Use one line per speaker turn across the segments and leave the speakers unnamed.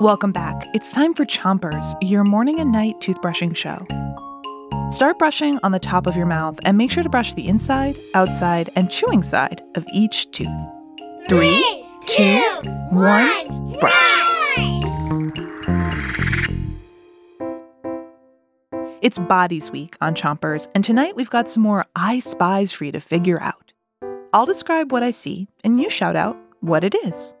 Welcome back. It's time for Chompers, your morning and night toothbrushing show. Start brushing on the top of your mouth and make sure to brush the inside, outside, and chewing side of each tooth. Three, two, one, brush. It's Bodies Week on Chompers, and tonight we've got some more I Spies for you to figure out. I'll describe what I see, and you shout out what it is.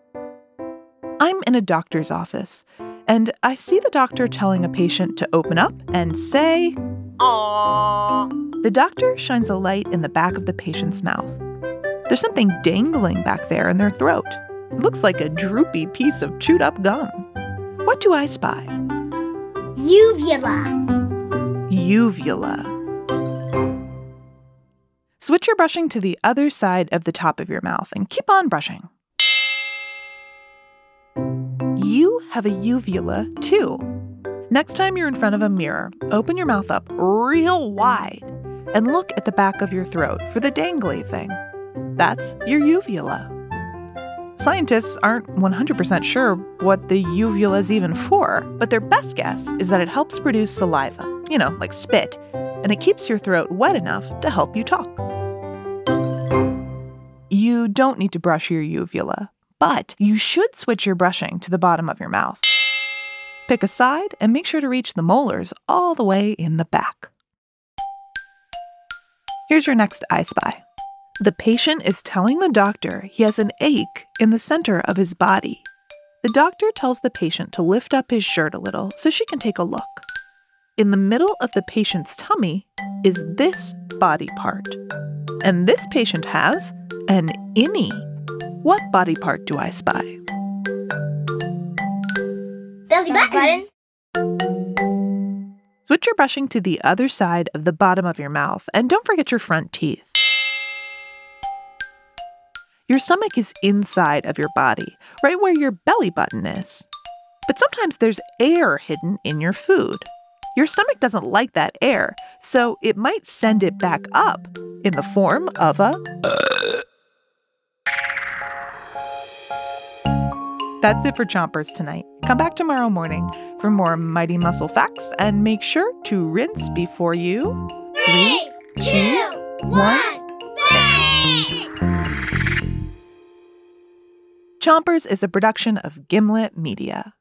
I'm in a doctor's office, and I see the doctor telling a patient to open up and say, Aww. The doctor shines a light in the back of the patient's mouth. There's something dangling back there in their throat. It looks like a droopy piece of chewed up gum. What do I spy?
Uvula.
Uvula. Switch your brushing to the other side of the top of your mouth and keep on brushing. You have a uvula too. Next time you're in front of a mirror, open your mouth up real wide and look at the back of your throat for the dangly thing. That's your uvula. Scientists aren't 100% sure what the uvula is even for, but their best guess is that it helps produce saliva, you know, like spit, and it keeps your throat wet enough to help you talk. You don't need to brush your uvula, but you should switch your brushing to the bottom of your mouth. Pick a side and make sure to reach the molars all the way in the back. Here's your next I Spy. The patient is telling the doctor he has an ache in the center of his body. The doctor tells the patient to lift up his shirt a little so she can take a look. In the middle of the patient's tummy is this body part. And this patient has an innie. What body part do I spy?
Belly button.
Switch your brushing to the other side of the bottom of your mouth and don't forget your front teeth. Your stomach is inside of your body, right where your belly button is. But sometimes there's air hidden in your food. Your stomach doesn't like that air, so it might send it back up in the form of a That's it for Chompers tonight. Come back tomorrow morning for more Mighty Muscle facts and make sure to rinse before you.
Three, two, one,
Chompers is a production of Gimlet Media.